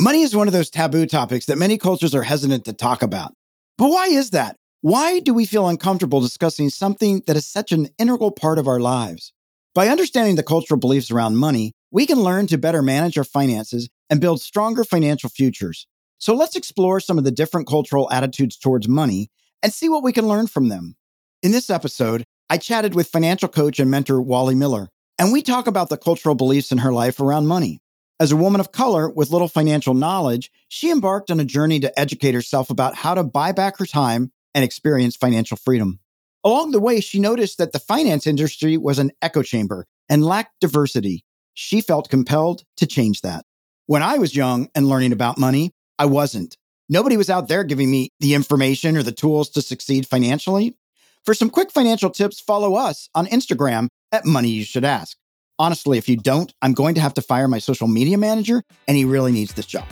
Money is one of those taboo topics that many cultures are hesitant to talk about. But why is that? Why do we feel uncomfortable discussing something that is such an integral part of our lives? By understanding the cultural beliefs around money, we can learn to better manage our finances and build stronger financial futures. So let's explore some of the different cultural attitudes towards money and see what we can learn from them. In this episode, I chatted with financial coach and mentor Walli Miller, and we talk about the cultural beliefs in her life around money. As a woman of color with little financial knowledge, she embarked on a journey to educate herself about how to buy back her time and experience financial freedom. Along the way, she noticed that the finance industry was an echo chamber and lacked diversity. She felt compelled to change that. When I was young and learning about money, I wasn't. Nobody was out there giving me the information or the tools to succeed financially. For some quick financial tips, follow us on Instagram at Money You Should Ask. Honestly, if you don't, I'm going to have to fire my social media manager, and he really needs this job.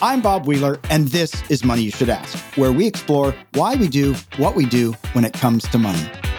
I'm Bob Wheeler, and this is Money You Should Ask, where we explore why we do what we do when it comes to money.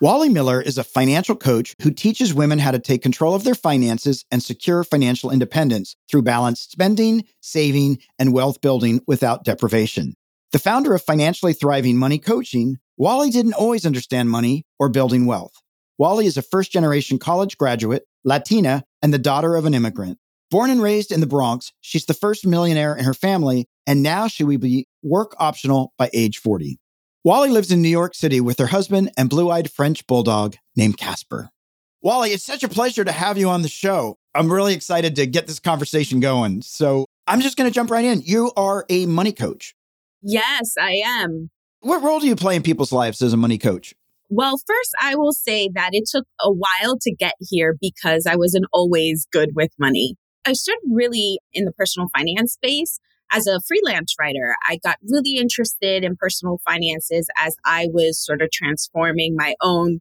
Walli Miller is a financial coach who teaches women how to take control of their finances and secure financial independence through balanced spending, saving, and wealth building without deprivation. The founder of Financially Thriving Money Coaching, Walli didn't always understand money or building wealth. Walli is a first generation college graduate, Latina, and the daughter of an immigrant. Born and raised in the Bronx, she's the first millionaire in her family, and now she will be work optional by age 40. Walli lives in New York City with her husband and blue eyed French bulldog named Casper. Walli, it's such a pleasure to have you on the show. I'm really excited to get this conversation going. So I'm just going to jump right in. You are a money coach. Yes, I am. What role do you play in people's lives as a money coach? Well, first, I will say that it took a while to get here because I wasn't always good with money. I started really in the personal finance space as a freelance writer, I got really interested in personal finances as I was sort of transforming my own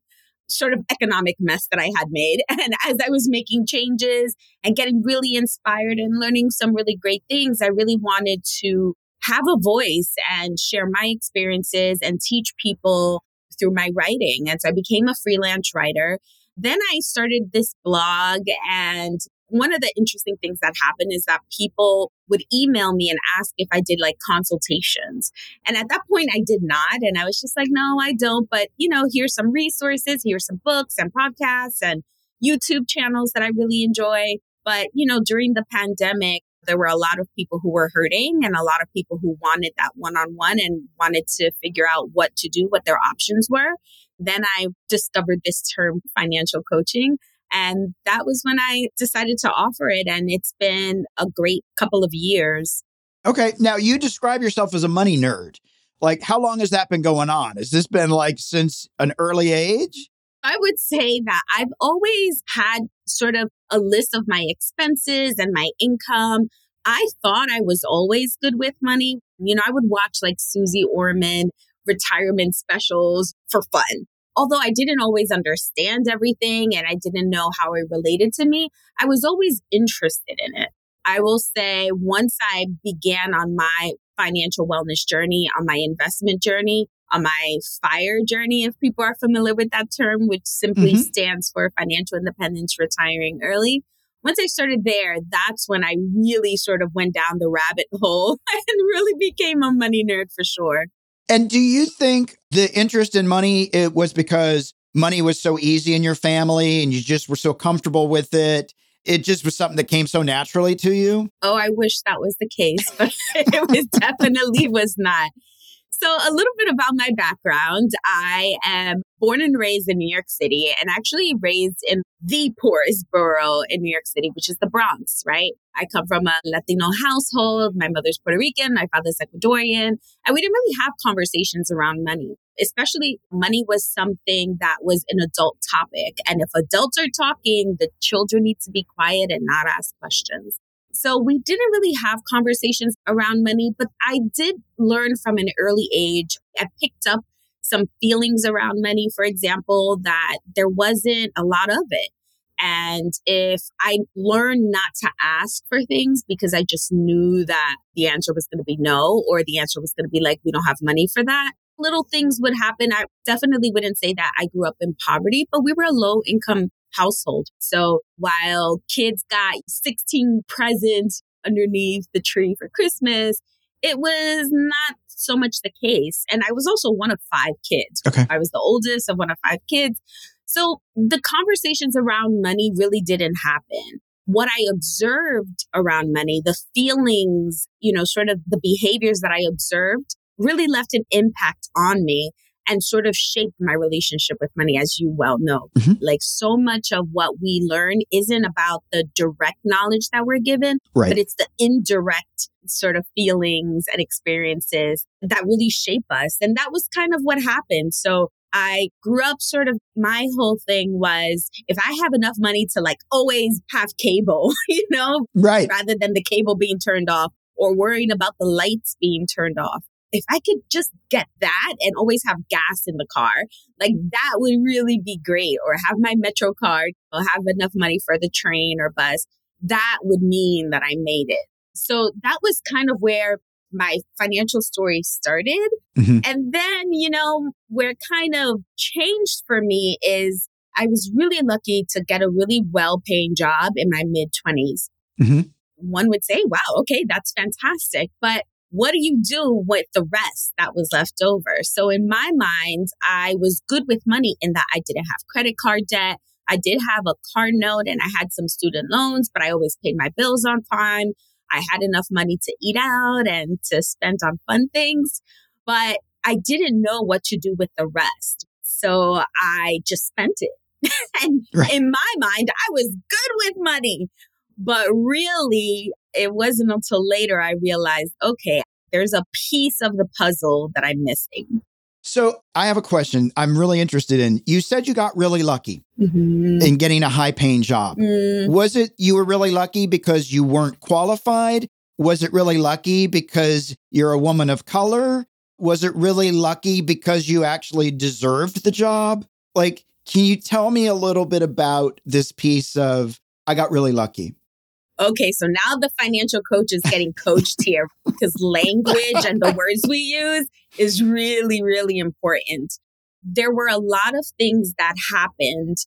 sort of economic mess that I had made. And as I was making changes and getting really inspired and learning some really great things, I really wanted to have a voice and share my experiences and teach people through my writing. And so I became a freelance writer. Then I started this blog and one of the interesting things that happened is that people would email me and ask if I did like consultations. And at that point, I did not. And I was just like, no, I don't. But, you know, here's some resources, here's some books and podcasts and YouTube channels that I really enjoy. But, you know, during the pandemic, there were a lot of people who were hurting and a lot of people who wanted that one on one and wanted to figure out what to do, what their options were. Then I discovered this term financial coaching. And that was when I decided to offer it. And it's been a great couple of years. Okay. Now you describe yourself as a money nerd. Like, how long has that been going on? Has this been like since an early age? I would say that I've always had sort of a list of my expenses and my income. I thought I was always good with money. You know, I would watch like Suze Orman retirement specials for fun although I didn't always understand everything and I didn't know how it related to me, I was always interested in it. I will say once I began on my financial wellness journey, on my investment journey, on my FIRE journey, if people are familiar with that term, which simply mm-hmm. stands for financial independence retiring early. Once I started there, that's when I really sort of went down the rabbit hole and really became a money nerd for sure. And do you think the interest in money it was because money was so easy in your family and you just were so comfortable with it? It just was something that came so naturally to you? Oh, I wish that was the case, but it was definitely was not. So, a little bit about my background. I am born and raised in New York City and actually raised in the poorest borough in New York City, which is the Bronx, right? I come from a Latino household. My mother's Puerto Rican, my father's Ecuadorian. And we didn't really have conversations around money, especially money was something that was an adult topic. And if adults are talking, the children need to be quiet and not ask questions. So we didn't really have conversations around money, but I did learn from an early age. I picked up some feelings around money, for example, that there wasn't a lot of it. And if I learned not to ask for things because I just knew that the answer was going to be no, or the answer was going to be like, we don't have money for that, little things would happen. I definitely wouldn't say that I grew up in poverty, but we were a low income household. So while kids got 16 presents underneath the tree for Christmas, it was not so much the case. And I was also one of five kids. Okay. I was the oldest of one of five kids. So the conversations around money really didn't happen. What I observed around money, the feelings, you know, sort of the behaviors that I observed really left an impact on me and sort of shaped my relationship with money, as you well know. Mm-hmm. Like so much of what we learn isn't about the direct knowledge that we're given, Right. but it's the indirect sort of feelings and experiences that really shape us. And that was kind of what happened. So I grew up sort of, my whole thing was if I have enough money to like always have cable, you know, Right. rather than the cable being turned off or worrying about the lights being turned off. If I could just get that and always have gas in the car, like that would really be great. Or have my Metro card, or have enough money for the train or bus. That would mean that I made it. So that was kind of where my financial story started. Mhm. And then, you know, where it kind of changed for me is I was really lucky to get a really well paying job in my mid 20s. Mhm. One would say, wow, okay, that's fantastic. But what do you do with the rest that was left over? So in my mind, I was good with money in that I didn't have credit card debt. I did have a car note and I had some student loans, but I always paid my bills on time. I had enough money to eat out and to spend on fun things, but I didn't know what to do with the rest. So I just spent it. and Right. in my mind, I was good with money. But really, it wasn't until later I realized, okay, there's a piece of the puzzle that I'm missing. So I have a question I'm really interested in. You said you got really lucky Mm-hmm. in getting a high paying job. Mm, Was it you were really lucky because you weren't qualified? Was it really lucky because you're a woman of color? Was it really lucky because you actually deserved the job? Like, can you tell me a little bit about this piece of I got really lucky? Okay, so now the financial coach is getting coached here because language and the words we use is really, really important. There were a lot of things that happened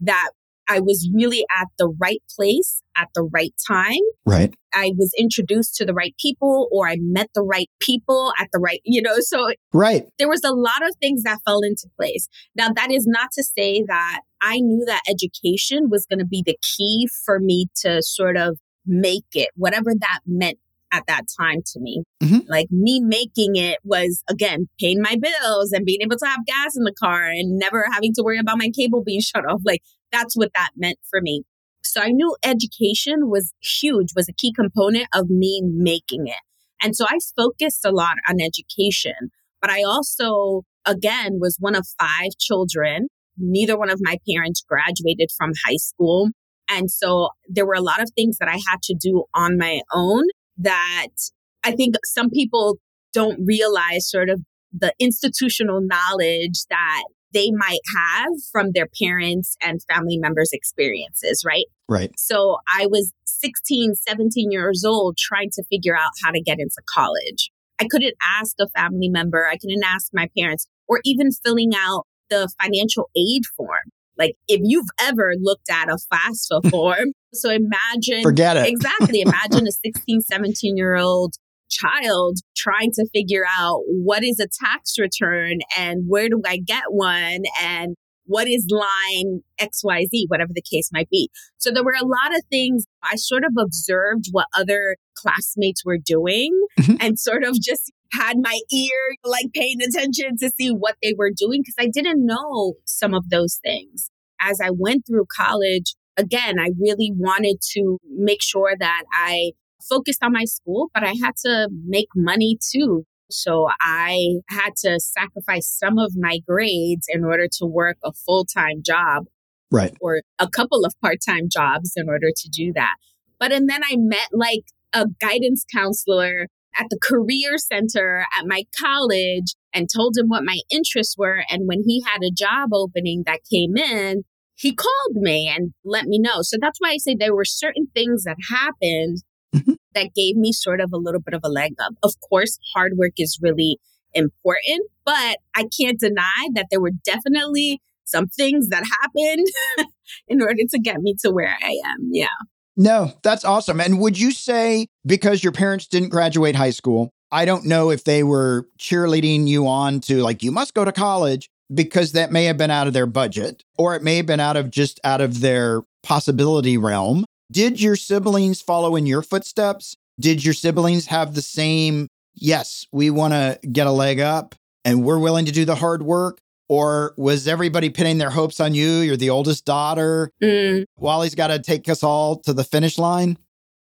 that I was really at the right place at the right time. Right. I was introduced to the right people or I met the right people at the right, you know, so Right. there was a lot of things that fell into place. Now, that is not to say that I knew that education was going to be the key for me to sort of make it, whatever that meant at that time to me. Mhm. Like me making it was, again, paying my bills and being able to have gas in the car and never having to worry about my cable being shut off. Like that's what that meant for me. So I knew education was huge, was a key component of me making it. And so I focused a lot on education. But I also, again, was one of five children. Neither one of my parents graduated from high school. And so there were a lot of things that I had to do on my own that I think some people don't realize sort of the institutional knowledge that they might have from their parents and family members' experiences, right? Right. So I was 16, 17 years old trying to figure out how to get into college. I couldn't ask a family member, I couldn't ask my parents, or even filling out the financial aid form. Like if you've ever looked at a FAFSA form, so imagine Forget it. exactly imagine a 16, 17 year old child trying to figure out what is a tax return and where do I get one and what is line XYZ, whatever the case might be. So there were a lot of things I sort of observed what other classmates were doing Mhm. and sort of just had my ear like paying attention to see what they were doing because I didn't know some of those things. As I went through college, again, I really wanted to make sure that I focused on my school, but I had to make money too. So I had to sacrifice some of my grades in order to work a full time job Right. or a couple of part time jobs in order to do that. But and then I met like a guidance counselor at the career center at my college and told him what my interests were. And when he had a job opening that came in, he called me and let me know. So that's why I say there were certain things that happened. That gave me sort of a little bit of a leg up. Of course, hard work is really important, but I can't deny that there were definitely some things that happened in order to get me to where I am. Yeah. No, that's awesome. And would you say because your parents didn't graduate high school, I don't know if they were cheerleading you on to like, you must go to college because that may have been out of their budget or it may have been out of just out of their possibility realm. Did your siblings follow in your footsteps? Did your siblings have the same, yes, we want to get a leg up and we're willing to do the hard work? Or was everybody pinning their hopes on you? You're the oldest daughter. Mm. Walli's got to take us all to the finish line.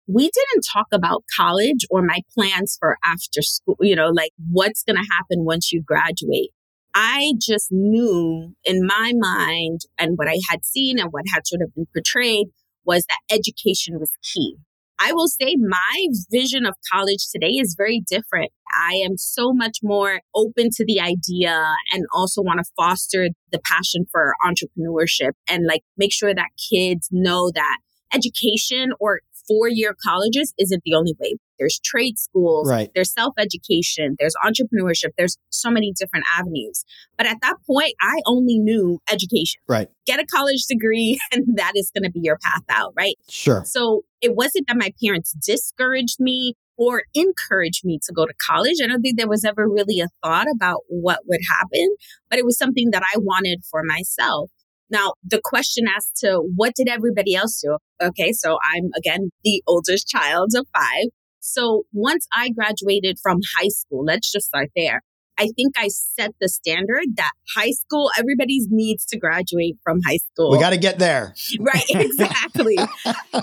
We didn't talk about college or my plans for after school, you know, like what's going to happen once you graduate. I just knew in my mind and what I had seen and what had sort of been portrayed was that education was key. I will say my vision of college today is very different. I am so much more open to the idea and also want to foster the passion for entrepreneurship and like make sure that kids know that education or four year colleges isn't the only way. There's trade schools, right. there's self education, there's entrepreneurship, there's so many different avenues. But at that point, I only knew education. Right. Get a college degree, and that is going to be your path out, right? Sure. So it wasn't that my parents discouraged me or encouraged me to go to college. I don't think there was ever really a thought about what would happen, but it was something that I wanted for myself. Now, the question as to what did everybody else do? Okay, so I'm again the oldest child of five. So once I graduated from high school, let's just start there. I think I set the standard that high school, everybody needs to graduate from high school. We got to get there. Right, exactly.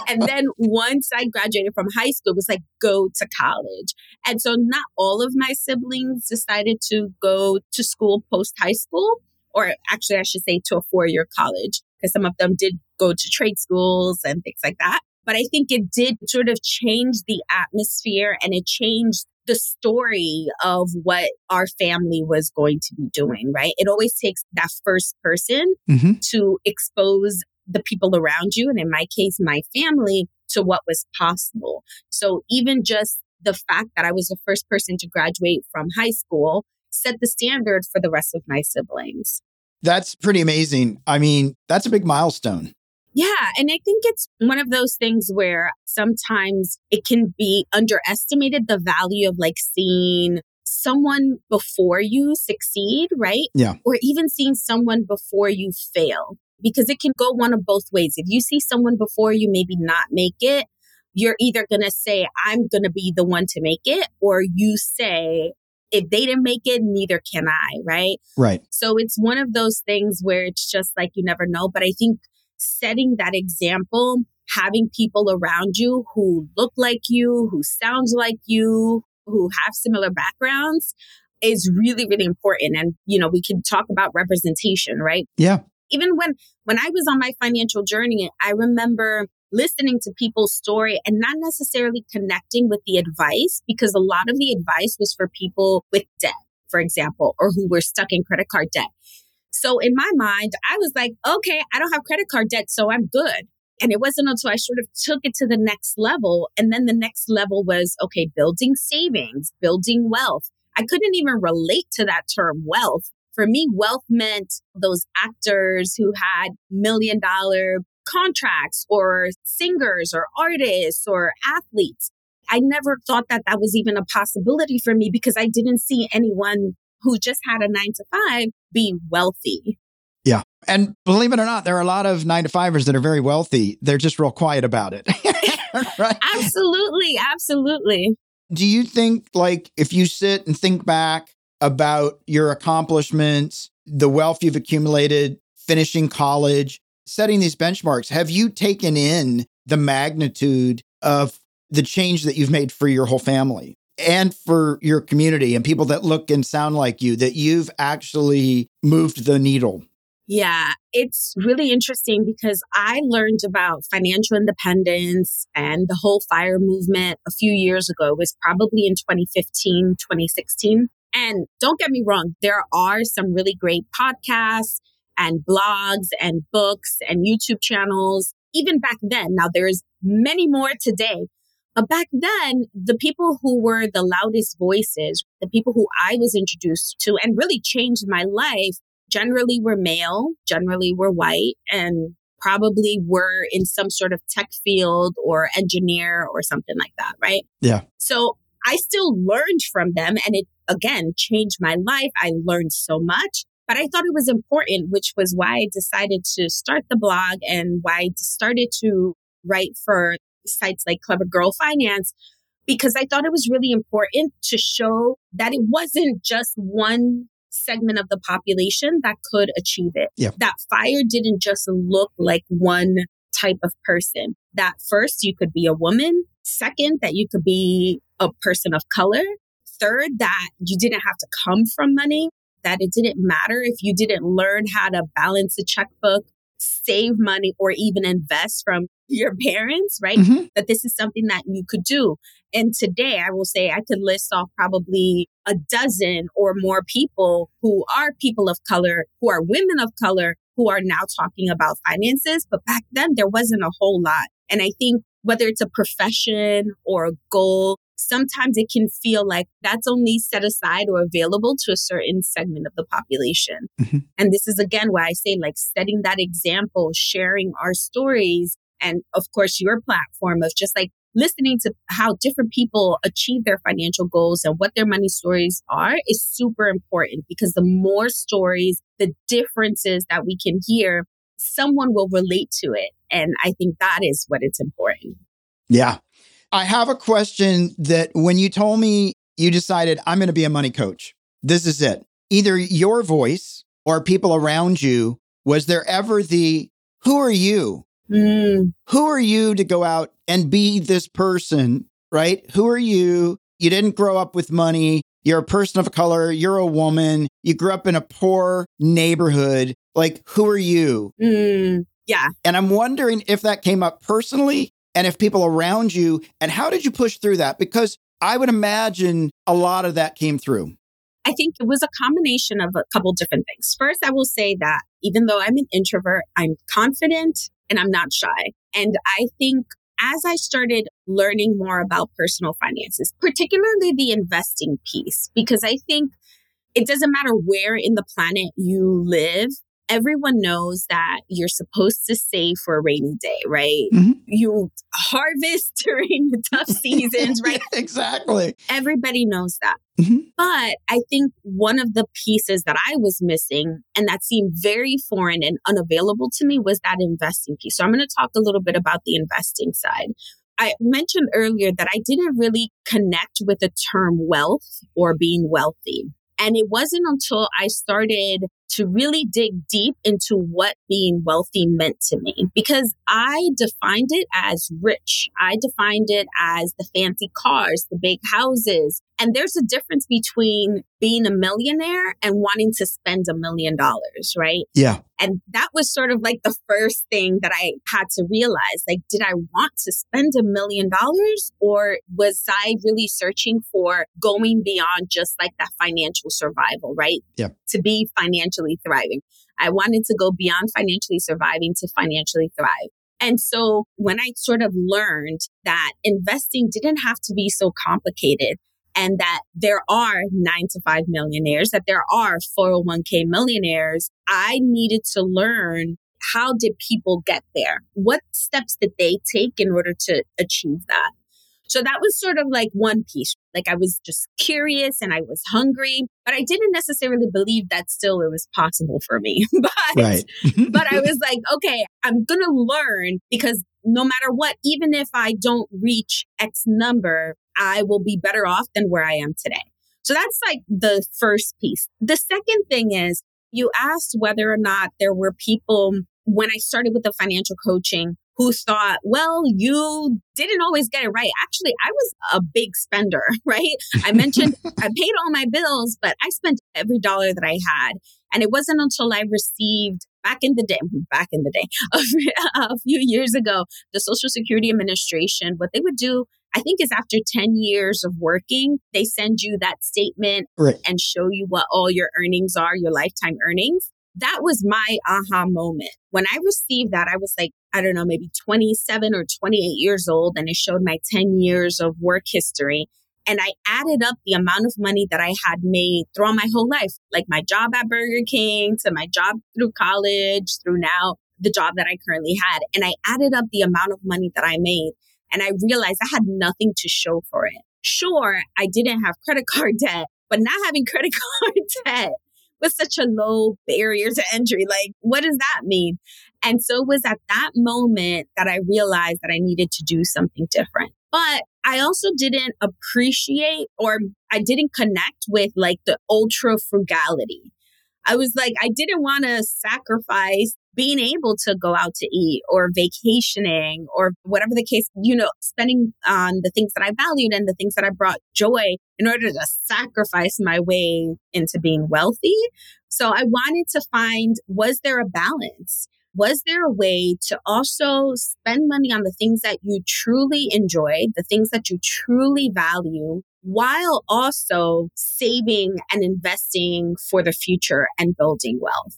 and then once I graduated from high school, it was like, go to college. And so not all of my siblings decided to go to school post high school or actually, I should say to a four year college, because some of them did go to trade schools and things like that. But I think it did sort of change the atmosphere and it changed the story of what our family was going to be doing, right? It always takes that first person mm-hmm. to expose the people around you. And in my case, my family to what was possible. So even just the fact that I was the first person to graduate from high school set the standard for the rest of my siblings. That's pretty amazing. I mean, that's a big milestone. Yeah. And I think it's one of those things where sometimes it can be underestimated the value of like seeing someone before you succeed, right? Yeah. Or even seeing someone before you fail, because it can go one of both ways. If you see someone before you maybe not make it, you're either going to say, I'm going to be the one to make it, or you say, if they didn't make it, neither can I, right? Right. So it's one of those things where it's just like you never know. But I think setting that example, having people around you who look like you, who sounds like you, who have similar backgrounds is really, really important. And, you know, we can talk about representation, right? Yeah. Even when when I was on my financial journey, I remember listening to people's story and not necessarily connecting with the advice because a lot of the advice was for people with debt, for example, or who were stuck in credit card debt. So in my mind, I was like, okay, I don't have credit card debt, so I'm good. And it wasn't until I sort of took it to the next level. And then the next level was, okay, building savings, building wealth. I couldn't even relate to that term wealth. For me, wealth meant those actors who had million dollar contracts or singers or artists or athletes. I never thought that that was even a possibility for me because I didn't see anyone who just had a nine to five be wealthy. Yeah. And believe it or not, there are a lot of nine to fivers that are very wealthy. They're just real quiet about it. right? Absolutely. Absolutely. Do you think, like, if you sit and think back about your accomplishments, the wealth you've accumulated, finishing college, setting these benchmarks, have you taken in the magnitude of the change that you've made for your whole family and for your community and people that look and sound like you, that you've actually moved the needle? Yeah, it's really interesting because I learned about financial independence and the whole FIRE movement a few years ago. It was probably in 2015, 2016. And don't get me wrong, there are some really great podcasts and blogs and books and YouTube channels, even back then. Now there's many more today. But back then, the people who were the loudest voices, the people who I was introduced to and really changed my life generally were male, generally were white, and probably were in some sort of tech field or engineer or something like that, right? Yeah. So I still learned from them and it again changed my life. I learned so much, but I thought it was important, which was why I decided to start the blog and why I started to write for sites like Clever Girl Finance because I thought it was really important to show that it wasn't just one segment of the population that could achieve it. Yeah. That fire didn't just look like one type of person. That first, you could be a woman. Second, that you could be a person of color. Third, that you didn't have to come from money, that it didn't matter if you didn't learn how to balance a checkbook, save money, or even invest from your parents, right? Mhm. That this is something that you could do. And today I will say I could list off probably a dozen or more people who are people of color, who are women of color, who are now talking about finances. But back then there wasn't a whole lot. And I think whether it's a profession or a goal, sometimes it can feel like that's only set aside or available to a certain segment of the population. Mhm. And this is again why I say like setting that example, sharing our stories, and of course your platform of just like listening to how different people achieve their financial goals and what their money stories are is super important because the more stories, the differences that we can hear, someone will relate to it. And I think that is what it's important. Yeah. I have a question that when you told me you decided I'm going to be a money coach, this is it. Either your voice or people around you, was there ever the who are you? Mm, Who are you to go out and be this person, right? Who are you? You didn't grow up with money. You're a person of color. You're a woman. You grew up in a poor neighborhood. Like, who are you? mm, yeah. And I'm wondering if that came up personally and if people around you, and how did you push through that? Because I would imagine a lot of that came through. I think it was a combination of a couple different things. First, I will say that even though I'm an introvert, I'm confident and I'm not shy. And I think as I started learning more about personal finances, particularly the investing piece, because I think it doesn't matter where in the planet you live, everyone knows that you're supposed to save for a rainy day, right? Mhm. You harvest during the tough seasons, right? exactly. Everybody knows that. Mhm. But I think one of the pieces that I was missing and that seemed very foreign and unavailable to me was that investing piece. So I'm going to talk a little bit about the investing side. I mentioned earlier that I didn't really connect with the term wealth or being wealthy. And it wasn't until I started to really dig deep into what being wealthy meant to me because I defined it as rich. I defined it as the fancy cars, the big houses. And there's a difference between being a millionaire and wanting to spend a million dollars, right? Yeah. And that was sort of like the first thing that I had to realize. Like, did I want to spend a million dollars or was I really searching for going beyond just like that financial survival, right? Yeah. To be financially thriving. I wanted to go beyond financially surviving to financially thrive. And so when I sort of learned that investing didn't have to be so complicated and that there are nine to five millionaires, that there are 401k millionaires, I needed to learn how did people get there? What steps did they take in order to achieve that? So that was sort of like one piece. Like I was just curious and I was hungry, but I didn't necessarily believe that still it was possible for me. but Right. but I was like, okay, I'm going to learn because no matter what, even if I don't reach X number, I will be better off than where I am today. So that's like the first piece. The second thing is you asked whether or not there were people when I started with the financial coaching who thought, well, you didn't always get it right. Actually, I was a big spender, right? I mentioned I paid all my bills, but I spent every dollar that I had. And it wasn't until I received back in the day, back in the day, a few years ago, the Social Security Administration, what they would do, I think, is after 10 years of working, they send you that statement right. and show you what all your earnings are, your lifetime earnings. That was my aha moment. When I received that, I was like, I don't know, maybe 27 or 28 years old, and it showed my 10 years of work history. And I added up the amount of money that I had made throughout my whole life, like my job at Burger King to my job through college, through now the job that I currently had. And I added up the amount of money that I made. And I realized I had nothing to show for it. Sure, I didn't have credit card debt, but not having credit card debt was such a low barrier to entry. Like, what does that mean? And so it was at that moment that I realized that I needed to do something different. But I also didn't appreciate or I didn't connect with like the ultra frugality. I was like, I didn't want to sacrifice being able to go out to eat or vacationing or whatever the case, you know, spending on the things that I valued and the things that I brought joy in order to sacrifice my way into being wealthy. So I wanted to find, was there a balance? Was there a way to also spend money on the things that you truly enjoy, the things that you truly value, while also saving and investing for the future and building wealth?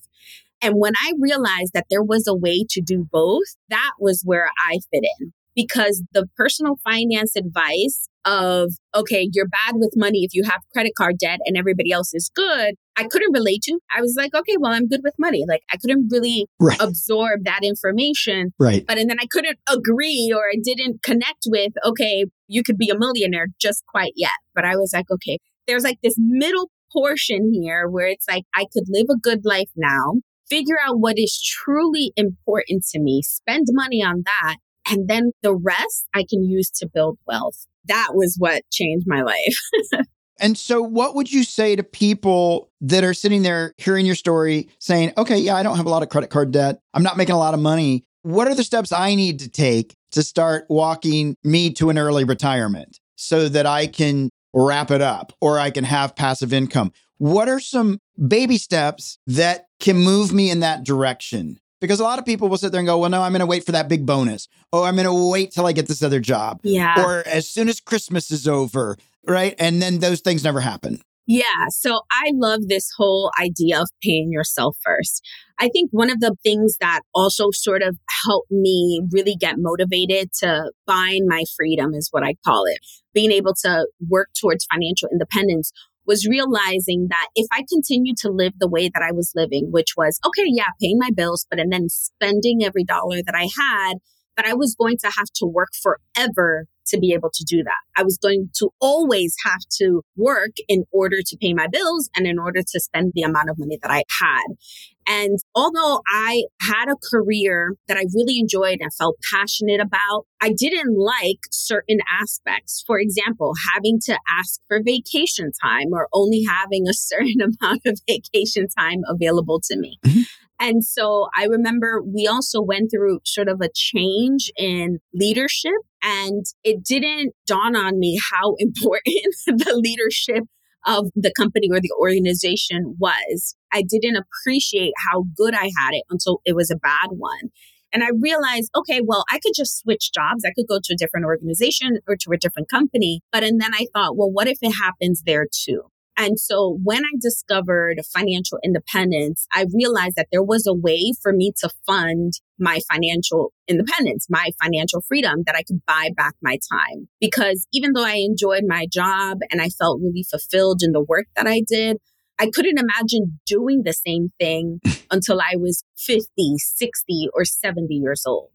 And when I realized that there was a way to do both, that was where I fit in because the personal finance advice of, okay, you're bad with money if you have credit card debt and everybody else is good, I couldn't relate to. I was like, okay, well, I'm good with money. Like I couldn't really right. absorb that information. Right. But and then I couldn't agree or I didn't connect with, okay, you could be a millionaire just quite yet. But I was like, okay, there's like this middle portion here where it's like I could live a good life now figure out what is truly important to me, spend money on that, and then the rest I can use to build wealth. That was what changed my life. and so, what would you say to people that are sitting there hearing your story saying, okay, yeah, I don't have a lot of credit card debt. I'm not making a lot of money. What are the steps I need to take to start walking me to an early retirement so that I can wrap it up or I can have passive income? What are some baby steps that can move me in that direction? Because a lot of people will sit there and go, well, no, I'm going to wait for that big bonus. Oh, I'm going to wait till I get this other job. Yeah. Or as soon as Christmas is over. Right. And then those things never happen. Yeah. So I love this whole idea of paying yourself first. I think one of the things that also sort of helped me really get motivated to find my freedom is what I call it. Being able to work towards financial independence was realizing that if I continued to live the way that I was living, which was, okay, yeah, paying my bills, but and then spending every dollar that I had, that I was going to have to work forever to be able to do that. I was going to always have to work in order to pay my bills and in order to spend the amount of money that I had. And although I had a career that I really enjoyed and felt passionate about, I didn't like certain aspects. For example, having to ask for vacation time or only having a certain amount of vacation time available to me. Mm-hmm. And so I remember we also went through sort of a change in leadership and it didn't dawn on me how important the leadership of the company or the organization was. I didn't appreciate how good I had it until it was a bad one. And I realized, okay, well, I could just switch jobs. I could go to a different organization or to a different company. But and then I thought, well, what if it happens there too? And so when I discovered financial independence, I realized that there was a way for me to fund my financial independence, my financial freedom, that I could buy back my time. Because even though I enjoyed my job and I felt really fulfilled in the work that I did, I couldn't imagine doing the same thing until I was 50, 60, or 70 years old.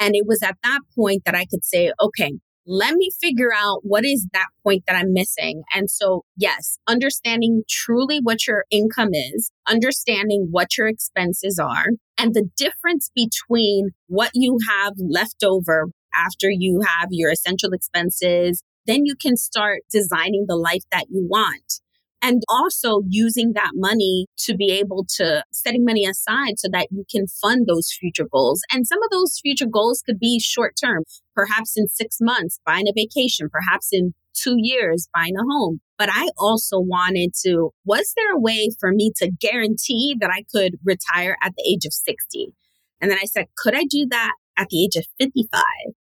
And it was at that point that I could say, okay, let me figure out what is that point that I'm missing. And so, yes, understanding truly what your income is, understanding what your expenses are, and the difference between what you have left over after you have your essential expenses, then you can start designing the life that you want and also using that money to be able to setting money aside so that you can fund those future goals. And some of those future goals could be short term, perhaps in six months, buying a vacation, perhaps in two years, buying a home. But I also wanted to, was there a way for me to guarantee that I could retire at the age of 60? And then I said, could I do that at the age of 55?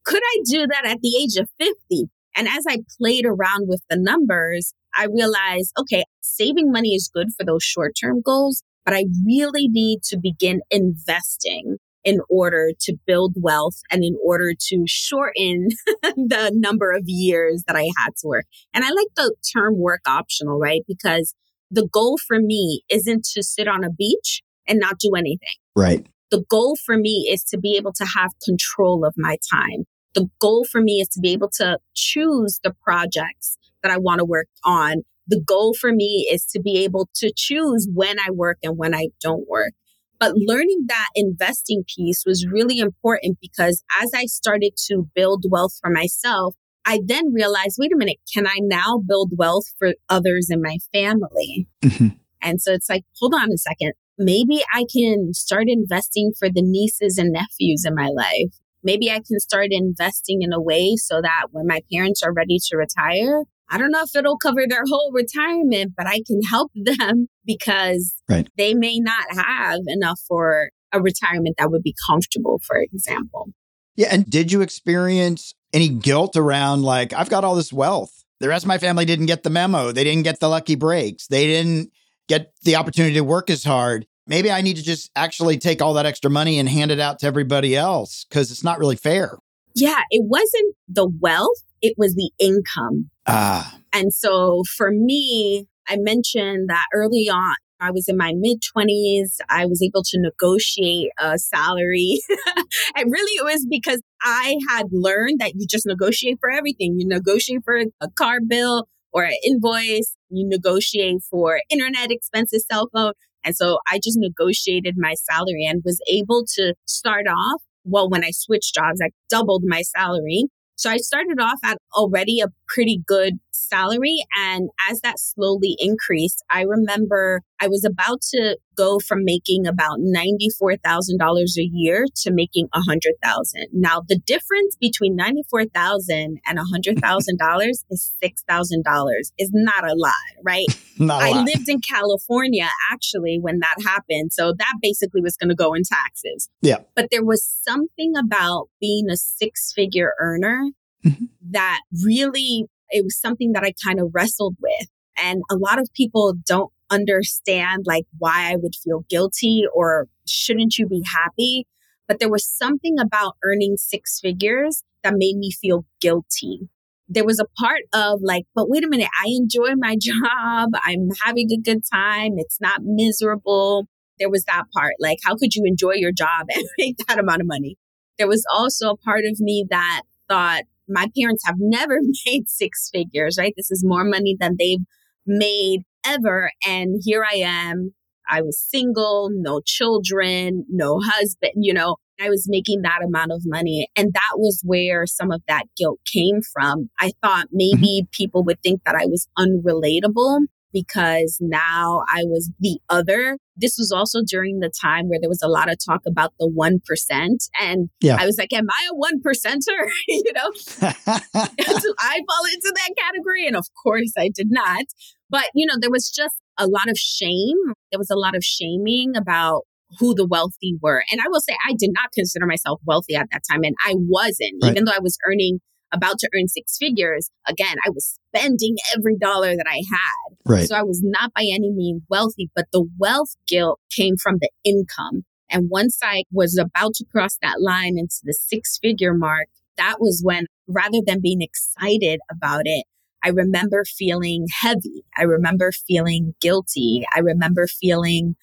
Could I do that at the age of 50? And as I played around with the numbers, I realized, okay, saving money is good for those short term goals, but I really need to begin investing in order to build wealth and in order to shorten the number of years that I had to work. And I like the term work optional, right? Because the goal for me isn't to sit on a beach and not do anything. Right. The goal for me is to be able to have control of my time. The goal for me is to be able to choose the projects that I want to work on. The goal for me is to be able to choose when I work and when I don't work. But learning that investing piece was really important because as I started to build wealth for myself, I then realized, wait a minute, can I now build wealth for others in my family? Mm-hmm. And so it's like, hold on a second. Maybe I can start investing for the nieces and nephews in my life. Maybe I can start investing in a way so that when my parents are ready to retire, I don't know if it'll cover their whole retirement, but I can help them because right. they may not have enough for a retirement that would be comfortable, for example. Yeah. And did you experience any guilt around like, I've got all this wealth? The rest of my family didn't get the memo. They didn't get the lucky breaks. They didn't get the opportunity to work as hard. Maybe I need to just actually take all that extra money and hand it out to everybody else because it's not really fair. Yeah, it wasn't the wealth, it was the income. Ah. And so for me, I mentioned that early on, I was in my mid 20s. I was able to negotiate a salary. and really, it was because I had learned that you just negotiate for everything. You negotiate for a car bill or an invoice, you negotiate for internet expenses, cell phone. And so I just negotiated my salary and was able to start off. Well, when I switched jobs, I doubled my salary so I started off at already a pretty good salary. And as that slowly increased, I remember I was about to go from making about $94,000 a year to making 100,000. Now the difference between 94,000 and $100,000 is $6,000 is not a lot, right? not a I lot. I lived in California actually when that happened. So that basically was going to go in taxes. Yeah. But there was something about being a six figure earner mm-hmm. that really it was something that I kind of wrestled with. And a lot of people don't understand like why I would feel guilty or shouldn't you be happy? But there was something about earning six figures that made me feel guilty. There was a part of like, but wait a minute, I enjoy my job. I'm having a good time. It's not miserable. There was that part. Like, how could you enjoy your job and make that amount of money? There was also a part of me that thought, my parents have never made six figures, right? This is more money than they've made ever. And here I am. I was single, no children, no husband, you know, I was making that amount of money. And that was where some of that guilt came from. I thought maybe mm-hmm. people would think that I was unrelatable because now I was the other. This was also during the time where there was a lot of talk about the 1%. And yeah. I was like, am I a one percenter? you know, so I fall into that category. And of course I did not. But, you know, there was just a lot of shame. There was a lot of shaming about who the wealthy were. And I will say, I did not consider myself wealthy at that time. And I wasn't, right. even though I was earning about to earn six figures, again, I was spending every dollar that I had. Right. So I was not by any means wealthy, but the wealth guilt came from the income. And once I was about to cross that line into the six figure mark, that was when rather than being excited about it, I remember feeling heavy. I remember feeling guilty. I remember feeling,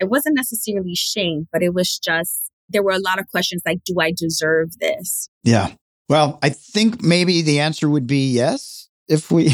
it wasn't necessarily shame, but it was just, there were a lot of questions like, do I deserve this? Yeah. Well, I think maybe the answer would be yes if we.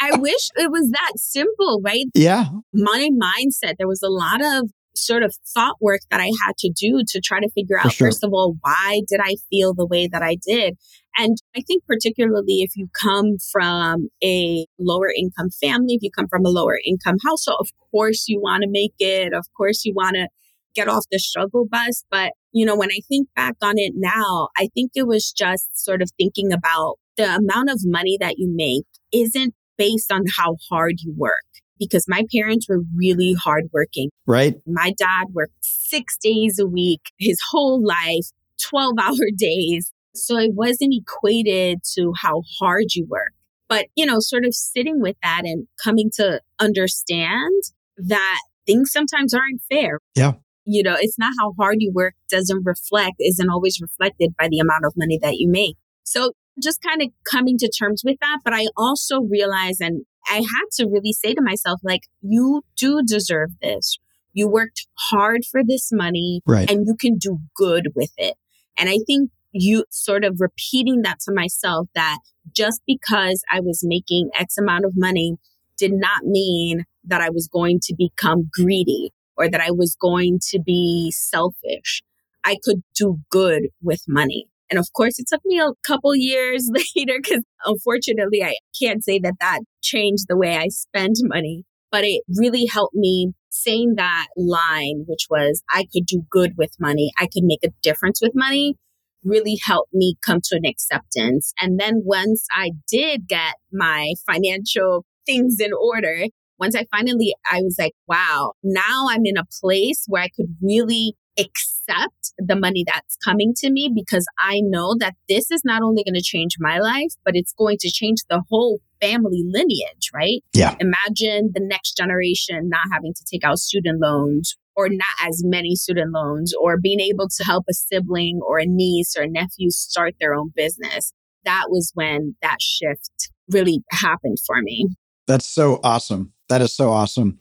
I wish it was that simple, right? Yeah. My mindset, there was a lot of sort of thought work that I had to do to try to figure out, sure. first of all, why did I feel the way that I did? And I think, particularly if you come from a lower income family, if you come from a lower income household, of course you want to make it. Of course you want to get off the struggle bus. But, you know, when I think back on it now, I think it was just sort of thinking about the amount of money that you make isn't based on how hard you work because my parents were really hardworking. Right. My dad worked six days a week, his whole life, 12 hour days. So it wasn't equated to how hard you work. But, you know, sort of sitting with that and coming to understand that things sometimes aren't fair. Yeah. You know, it's not how hard you work doesn't reflect, isn't always reflected by the amount of money that you make. So just kind of coming to terms with that. But I also realized, and I had to really say to myself, like, you do deserve this. You worked hard for this money right. and you can do good with it. And I think you sort of repeating that to myself that just because I was making X amount of money did not mean that I was going to become greedy or that I was going to be selfish. I could do good with money. And of course, it took me a couple years later because unfortunately, I can't say that that changed the way I spend money, but it really helped me saying that line, which was I could do good with money. I could make a difference with money really helped me come to an acceptance. And then once I did get my financial things in order, once I finally, I was like, wow, now I'm in a place where I could really accept the money that's coming to me because I know that this is not only going to change my life, but it's going to change the whole family lineage, right? Yeah. Imagine the next generation not having to take out student loans or not as many student loans or being able to help a sibling or a niece or a nephew start their own business. That was when that shift really happened for me. That's so awesome. That is so awesome.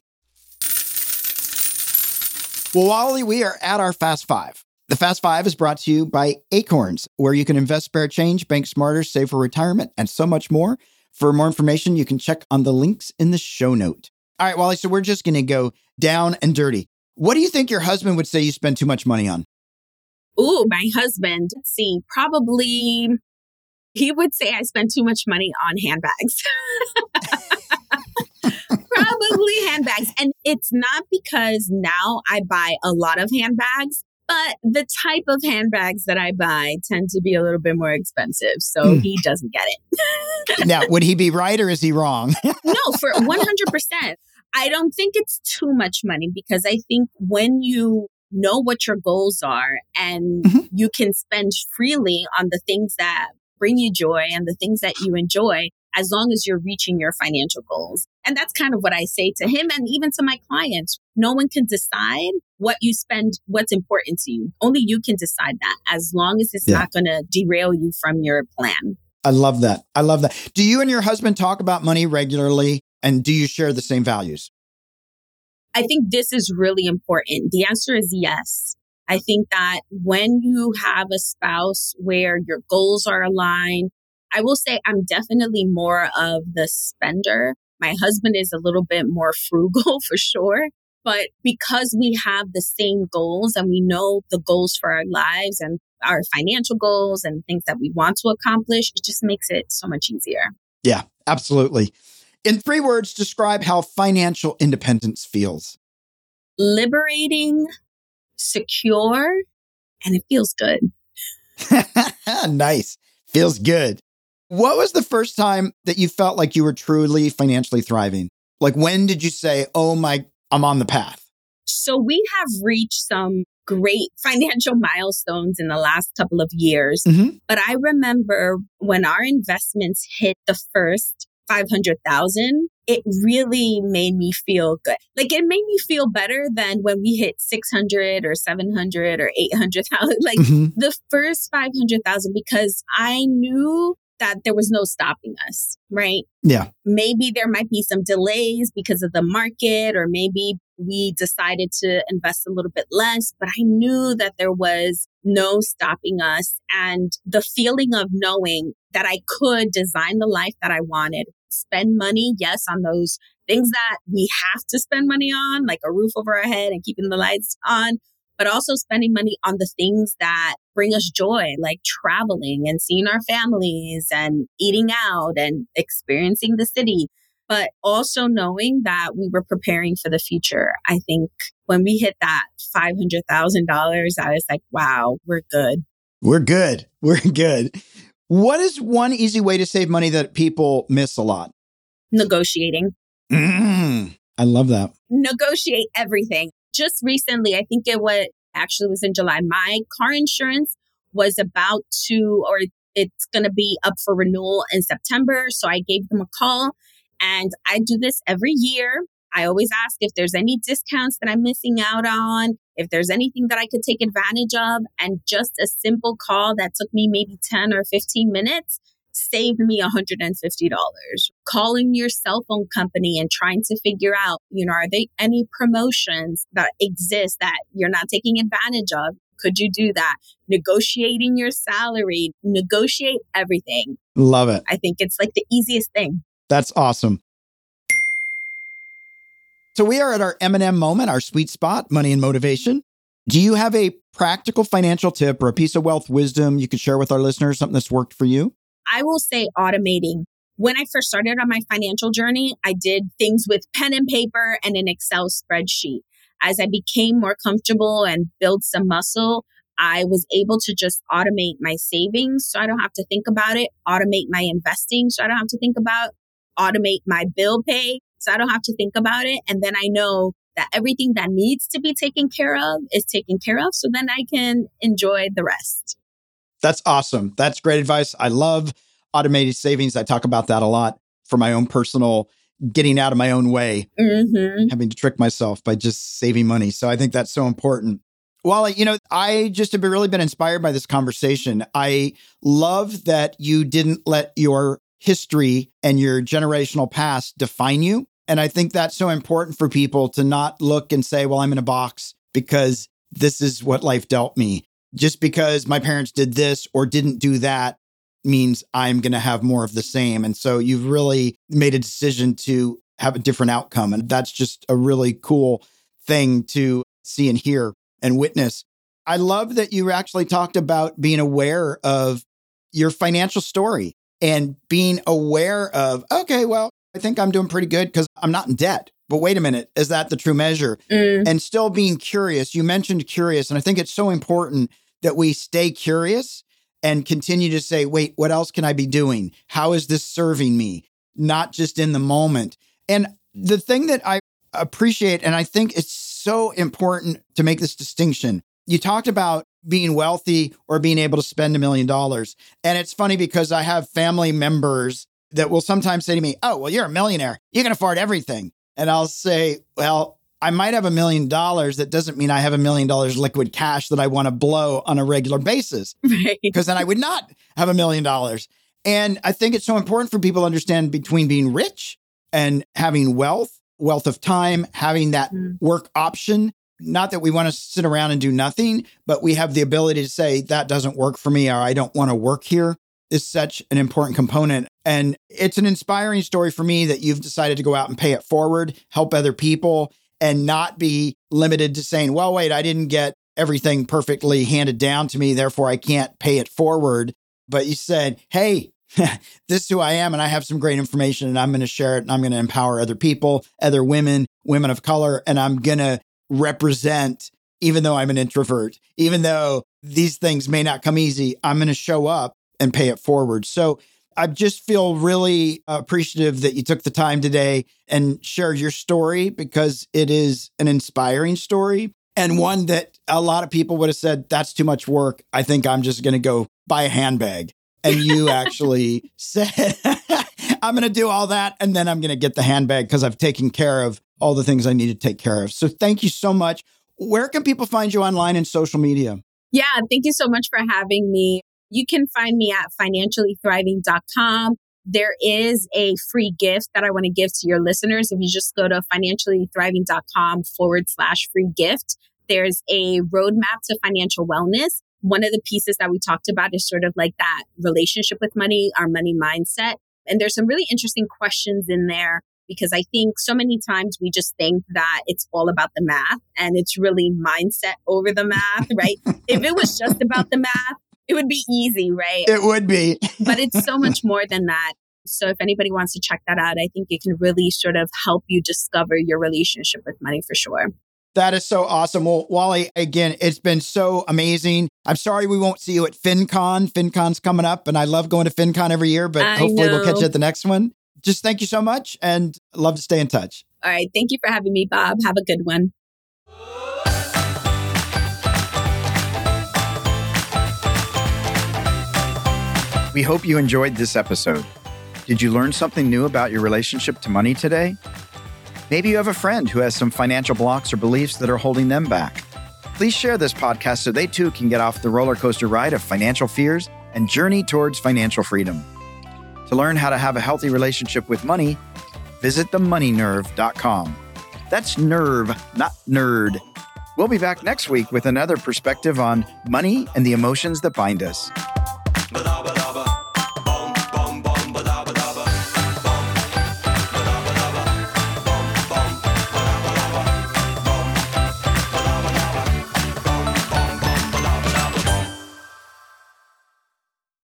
Well, Walli, we are at our Fast Five. The Fast Five is brought to you by Acorns, where you can invest spare change, bank smarter, save for retirement, and so much more. For more information, you can check on the links in the show note. All right, Walli, so we're just going to go down and dirty. What do you think your husband would say you spend too much money on? Ooh, my husband, let's see, probably he would say I spend too much money on handbags. probably handbags. And it's not because now I buy a lot of handbags, but the type of handbags that I buy tend to be a little bit more expensive. So mm. he doesn't get it. now, would he be right or is he wrong? no, for 100%. I don't think it's too much money because I think when you know what your goals are and mm-hmm. you can spend freely on the things that bring you joy and the things that you enjoy, as long as you're reaching your financial goals. And that's kind of what I say to him and even to my clients. No one can decide what you spend, what's important to you. Only you can decide that as long as it's yeah. not going to derail you from your plan. I love that. I love that. Do you and your husband talk about money regularly? And do you share the same values? I think this is really important. The answer is yes. I think that when you have a spouse where your goals are aligned, I will say I'm definitely more of the spender. My husband is a little bit more frugal for sure. But because we have the same goals and we know the goals for our lives and our financial goals and things that we want to accomplish, it just makes it so much easier. Yeah, absolutely. In three words, describe how financial independence feels liberating, secure, and it feels good. nice. Feels good. What was the first time that you felt like you were truly financially thriving? Like, when did you say, oh my, I'm on the path? So, we have reached some great financial milestones in the last couple of years. Mm-hmm. But I remember when our investments hit the first 500,000, it really made me feel good. Like it made me feel better than when we hit 600 or 700 or 800,000. Like mm-hmm. the first 500,000 because I knew that there was no stopping us, right? Yeah. Maybe there might be some delays because of the market, or maybe we decided to invest a little bit less, but I knew that there was no stopping us. And the feeling of knowing that I could design the life that I wanted, spend money, yes, on those things that we have to spend money on, like a roof over our head and keeping the lights on, but also spending money on the things that bring us joy, like traveling and seeing our families and eating out and experiencing the city. But also knowing that we were preparing for the future. I think when we hit that $500,000, I was like, wow, we're good. We're good. We're good. What is one easy way to save money that people miss a lot? Negotiating. Mm, I love that. Negotiate everything. Just recently, I think it was actually was in July. My car insurance was about to, or it's going to be up for renewal in September. So I gave them a call and I do this every year. I always ask if there's any discounts that I'm missing out on, if there's anything that I could take advantage of. And just a simple call that took me maybe 10 or 15 minutes saved me $150. Calling your cell phone company and trying to figure out, you know, are there any promotions that exist that you're not taking advantage of? Could you do that? Negotiating your salary, negotiate everything. Love it. I think it's like the easiest thing. That's awesome. So we are at our M&M moment, our sweet spot, money and motivation. Do you have a practical financial tip or a piece of wealth wisdom you could share with our listeners, something that's worked for you? I will say automating. When I first started on my financial journey, I did things with pen and paper and an Excel spreadsheet. As I became more comfortable and built some muscle, I was able to just automate my savings so I don't have to think about it, automate my investing so I don't have to think about, automate my bill pay so I don't have to think about it. And then I know that everything that needs to be taken care of is taken care of. So then I can enjoy the rest. That's awesome. That's great advice. I love automated savings. I talk about that a lot for my own personal getting out of my own way, mm-hmm. having to trick myself by just saving money. So I think that's so important. Well, you know, I just have really been inspired by this conversation. I love that you didn't let your history and your generational past define you. And I think that's so important for people to not look and say, well, I'm in a box because this is what life dealt me. Just because my parents did this or didn't do that means I'm going to have more of the same. And so you've really made a decision to have a different outcome. And that's just a really cool thing to see and hear and witness. I love that you actually talked about being aware of your financial story and being aware of, okay, well, I think I'm doing pretty good because I'm not in debt. But wait a minute, is that the true measure? Mm. And still being curious. You mentioned curious, and I think it's so important that we stay curious and continue to say, wait, what else can I be doing? How is this serving me? Not just in the moment. And the thing that I appreciate, and I think it's so important to make this distinction. You talked about being wealthy or being able to spend a million dollars. And it's funny because I have family members that will sometimes say to me, Oh, well, you're a millionaire. You can afford everything. And I'll say, Well, I might have a million dollars. That doesn't mean I have a million dollars liquid cash that I want to blow on a regular basis. Right. Because then I would not have a million dollars. And I think it's so important for people to understand between being rich and having wealth, wealth of time, having that Mm. work option. Not that we want to sit around and do nothing, but we have the ability to say, that doesn't work for me or I don't want to work here is such an important component. And it's an inspiring story for me that you've decided to go out and pay it forward, help other people, and not be limited to saying, well, wait, I didn't get everything perfectly handed down to me, therefore I can't pay it forward. But you said, hey, this is who I am, and I have some great information, and I'm going to share it, and I'm going to empower other people, other women, women of color, and I'm going to represent, even though I'm an introvert, even though these things may not come easy, I'm going to show up and pay it forward. So I just feel really appreciative that you took the time today and shared your story because it is an inspiring story and one that a lot of people would have said, that's too much work. I think I'm just going to go buy a handbag. And you actually said, I'm going to do all that. And then I'm going to get the handbag because I've taken care of all the things I need to take care of. So thank you so much. Where can people find you online and social media? Yeah, thank you so much for having me. You can find me at financiallythriving.com. There is a free gift that I want to give to your listeners. If you just go to financiallythriving.com forward slash free gift, there's a roadmap to financial wellness. One of the pieces that we talked about is sort of like that relationship with money, our money mindset. And there's some really interesting questions in there because I think so many times we just think that it's all about the math and it's really mindset over the math, right? if it was just about the math, it would be easy, right? It would be. but it's so much more than that. So if anybody wants to check that out, I think it can really sort of help you discover your relationship with money for sure. That is so awesome. Well, Walli, again, it's been so amazing. I'm sorry we won't see you at FinCon. FinCon's coming up, and I love going to FinCon every year, but I hopefully we'll catch you at the next one. Just thank you so much and love to stay in touch. All right. Thank you for having me, Bob. Have a good one. We hope you enjoyed this episode. Did you learn something new about your relationship to money today? Maybe you have a friend who has some financial blocks or beliefs that are holding them back. Please share this podcast so they too can get off the roller coaster ride of financial fears and journey towards financial freedom. To learn how to have a healthy relationship with money, visit themoneynerve.com. That's nerve, not nerd. We'll be back next week with another perspective on money and the emotions that bind us.